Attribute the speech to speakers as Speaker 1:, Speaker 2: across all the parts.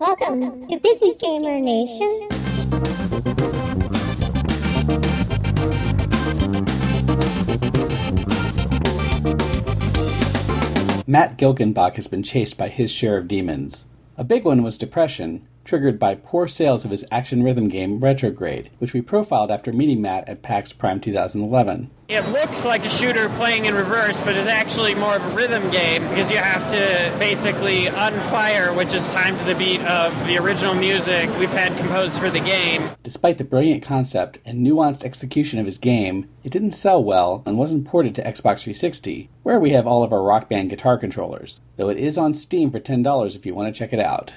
Speaker 1: Welcome to Busy Gamer Nation.
Speaker 2: Matt Gilgenbach has been chased by his share of demons. A big one was depression, triggered by poor sales of his action rhythm game Retrograde, which we profiled after meeting Matt at PAX Prime 2011.
Speaker 3: It looks like a shooter playing in reverse, but is actually more of a rhythm game because you have to basically unfire, which is timed to the beat of the original music we've had composed for the game.
Speaker 2: Despite the brilliant concept and nuanced execution of his game, it didn't sell well and wasn't ported to Xbox 360, where we have all of our Rock Band guitar controllers, though it is on Steam for $10 if you want to check it out.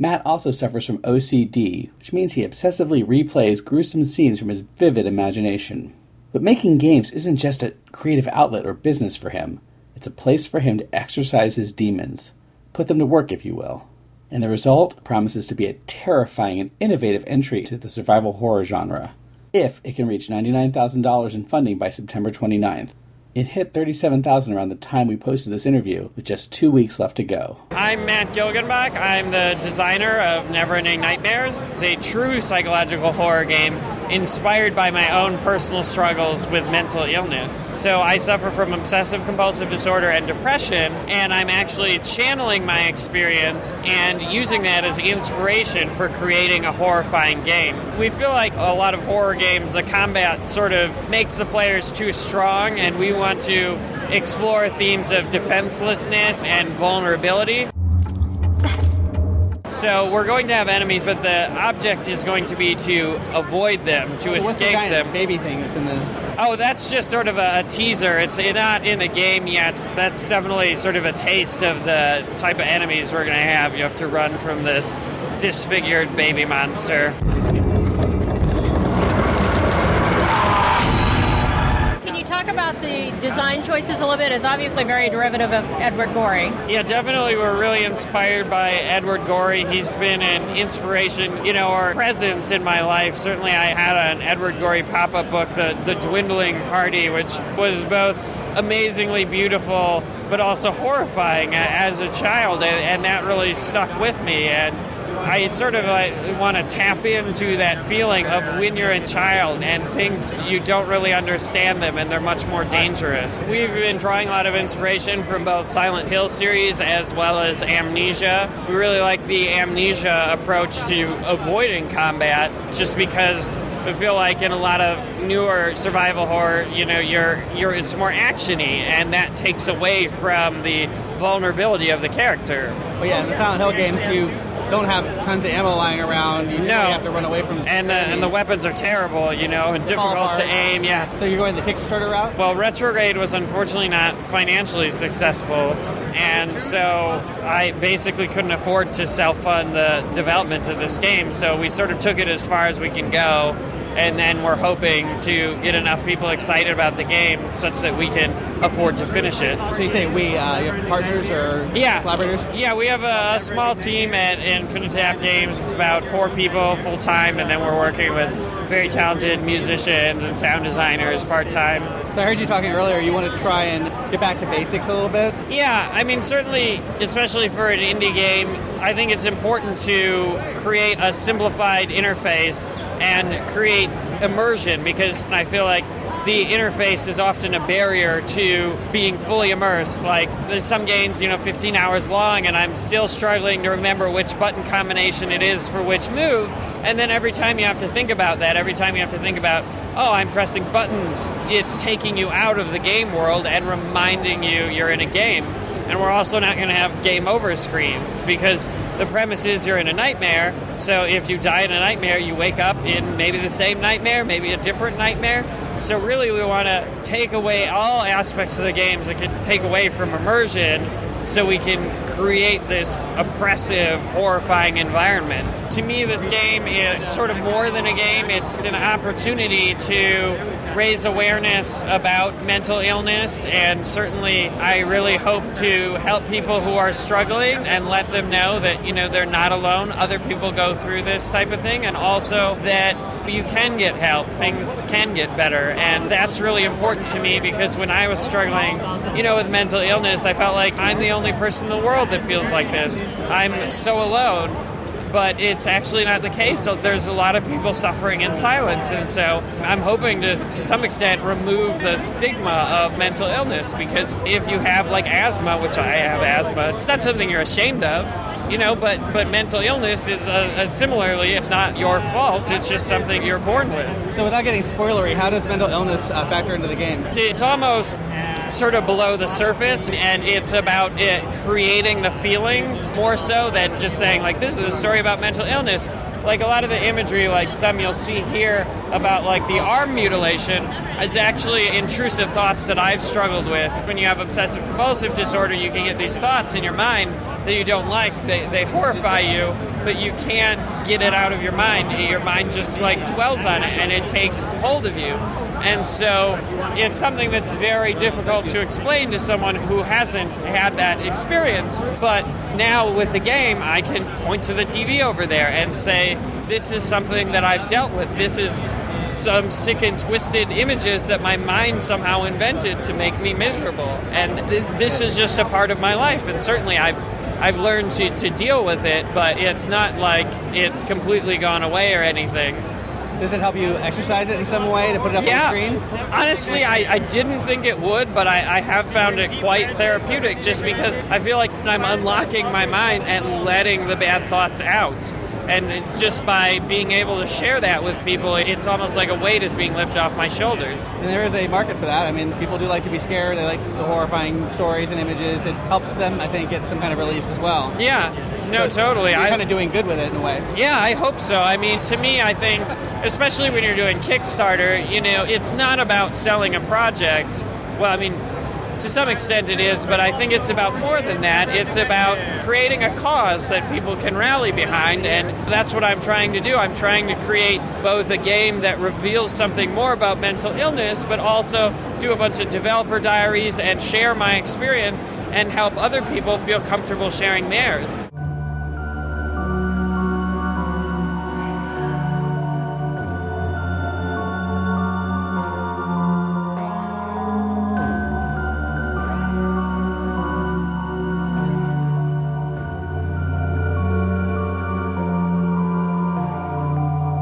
Speaker 2: Matt also suffers from OCD, which means he obsessively replays gruesome scenes from his vivid imagination. But making games isn't just a creative outlet or business for him, it's a place for him to exercise his demons, put them to work, if you will. And the result promises to be a terrifying and innovative entry to the survival horror genre, if it can reach $99,000 in funding by September 29th. It hit 37,000 around the time we posted this interview, with just two weeks left to go.
Speaker 3: I'm Matt Gilgenbach. I'm the designer of Neverending Nightmares. It's a true psychological horror game inspired by my own personal struggles with mental illness. So I suffer from obsessive compulsive disorder and depression, and I'm actually channeling my experience and using that as inspiration for creating a horrifying game. We feel like a lot of horror games, the combat sort of makes the players too strong, and we want to explore themes of defenselessness and vulnerability. So we're going to have enemies, but the object is going to be to avoid them, to
Speaker 4: the
Speaker 3: escape
Speaker 4: giant
Speaker 3: them.
Speaker 4: baby thing that's in the?
Speaker 3: Oh, that's just sort of a, a teaser. It's not in the game yet. That's definitely sort of a taste of the type of enemies we're going to have. You have to run from this disfigured baby monster.
Speaker 5: Talk about the design choices a little bit? It's obviously very derivative of Edward Gorey.
Speaker 3: Yeah, definitely. We're really inspired by Edward Gorey. He's been an inspiration, you know, or presence in my life. Certainly, I had an Edward Gorey pop up book, the, the Dwindling Party, which was both amazingly beautiful but also horrifying as a child, and, and that really stuck with me. And I sort of like, want to tap into that feeling of when you're a child and things you don't really understand them and they're much more dangerous. We've been drawing a lot of inspiration from both Silent Hill series as well as Amnesia. We really like the Amnesia approach to avoiding combat just because I feel like in a lot of newer survival horror, you know, you're you're it's more actiony and that takes away from the vulnerability of the character.
Speaker 4: Oh yeah, in the Silent Hill games, you don't have tons of ammo lying around. You
Speaker 3: No.
Speaker 4: have to run away from.
Speaker 3: And the and the weapons are terrible, you know, and difficult to aim. Yeah.
Speaker 4: So you're going the Kickstarter route.
Speaker 3: Well, Retrograde was unfortunately not financially successful, and so I basically couldn't afford to self-fund the development of this game. So we sort of took it as far as we can go, and then we're hoping to get enough people excited about the game such that we can afford to finish it.
Speaker 4: So you say we, uh, you have partners or
Speaker 3: Yeah.
Speaker 4: collaborators?
Speaker 3: Yeah, we have a, a small team at Infinitap Games. It's about four people full time, and then we're working with very talented musicians and sound designers part time.
Speaker 4: So I heard you talking earlier. You want to try and get back to basics a little bit.
Speaker 3: Yeah, I mean, certainly, especially for an indie game, I think it's important to create a simplified interface and create immersion because I feel like the interface is often a barrier to being fully immersed. Like, there's some games, you know, 15 hours long, and I'm still struggling to remember which button combination it is for which move. And then every time you have to think about that, every time you have to think about, oh, I'm pressing buttons, it's taking you out of the game world and reminding you you're in a game. And we're also not going to have game over screens because the premise is you're in a nightmare. So if you die in a nightmare, you wake up in maybe the same nightmare, maybe a different nightmare. So really, we want to take away all aspects of the games that could take away from immersion so we can create this oppressive, horrifying environment. To me, this game is sort of more than a game, it's an opportunity to raise awareness about mental illness, and certainly I really hope to help people who are struggling and let them know that you know they're not alone. Other people go through this type of thing, and also that you can get help. Things can get better, and that's really important to me because when I was struggling, you know, with mental illness, I felt like I'm the only person in the world that feels like this. I'm so alone but it's actually not the case. So there's a lot of people suffering in silence, and so I'm hoping to, to some extent, remove the stigma of mental illness because if you have like asthma, which I have asthma, it's not something you're ashamed of. You know, but but mental illness is uh, similarly, it's not your fault. It's just something you're born with.
Speaker 4: So, without getting spoilery, how does mental illness uh, factor into the game?
Speaker 3: It's almost sort of below the surface and it's about it creating the feelings more so than just saying like this is a story about mental illness. Like a lot of the imagery like some you'll see here about like the arm mutilation is actually intrusive thoughts that i've struggled with. When you have obsessive compulsive disorder you can get these thoughts in your mind that you don't like. They, they horrify you but you can't get it out of your mind. Your mind just like dwells on it and it takes hold of you and so it's something that's very difficult to explain to someone who hasn't had that experience. But now with the game, I can point to the TV over there and say, this is something that I've dealt with. This is some sick and twisted images that my mind somehow invented to make me miserable. And th- this is just a part of my life. And certainly I've I've learned to, to deal with it, but it's not like it's completely gone away or anything.
Speaker 4: Does it help you exercise it in some way to put it up
Speaker 3: yeah.
Speaker 4: on the screen?
Speaker 3: Honestly, I, I didn't think it would, but I, I have found it quite therapeutic just because I feel like I'm unlocking my mind and letting the bad thoughts out. And just by being able to share that with people, it's almost like a weight is being lifted off my shoulders.
Speaker 4: And there is a market for that. I mean, people do like to be scared. They like the horrifying stories and images. It helps them, I think, get some kind of release as well.
Speaker 3: Yeah, no,
Speaker 4: So
Speaker 3: totally.
Speaker 4: You're
Speaker 3: I
Speaker 4: kind of doing good with it in a way.
Speaker 3: Yeah, I hope so. I mean, to me, I think, especially when you're doing Kickstarter, you know, it's not about selling a project. Well, I mean, to some extent it is, but I think it's about more than that. It's about creating a cause that people can rally behind, and that's what I'm trying to do. I'm trying to create both a game that reveals something more about mental illness, but also do a bunch of developer diaries and share my experience and help other people feel comfortable sharing theirs.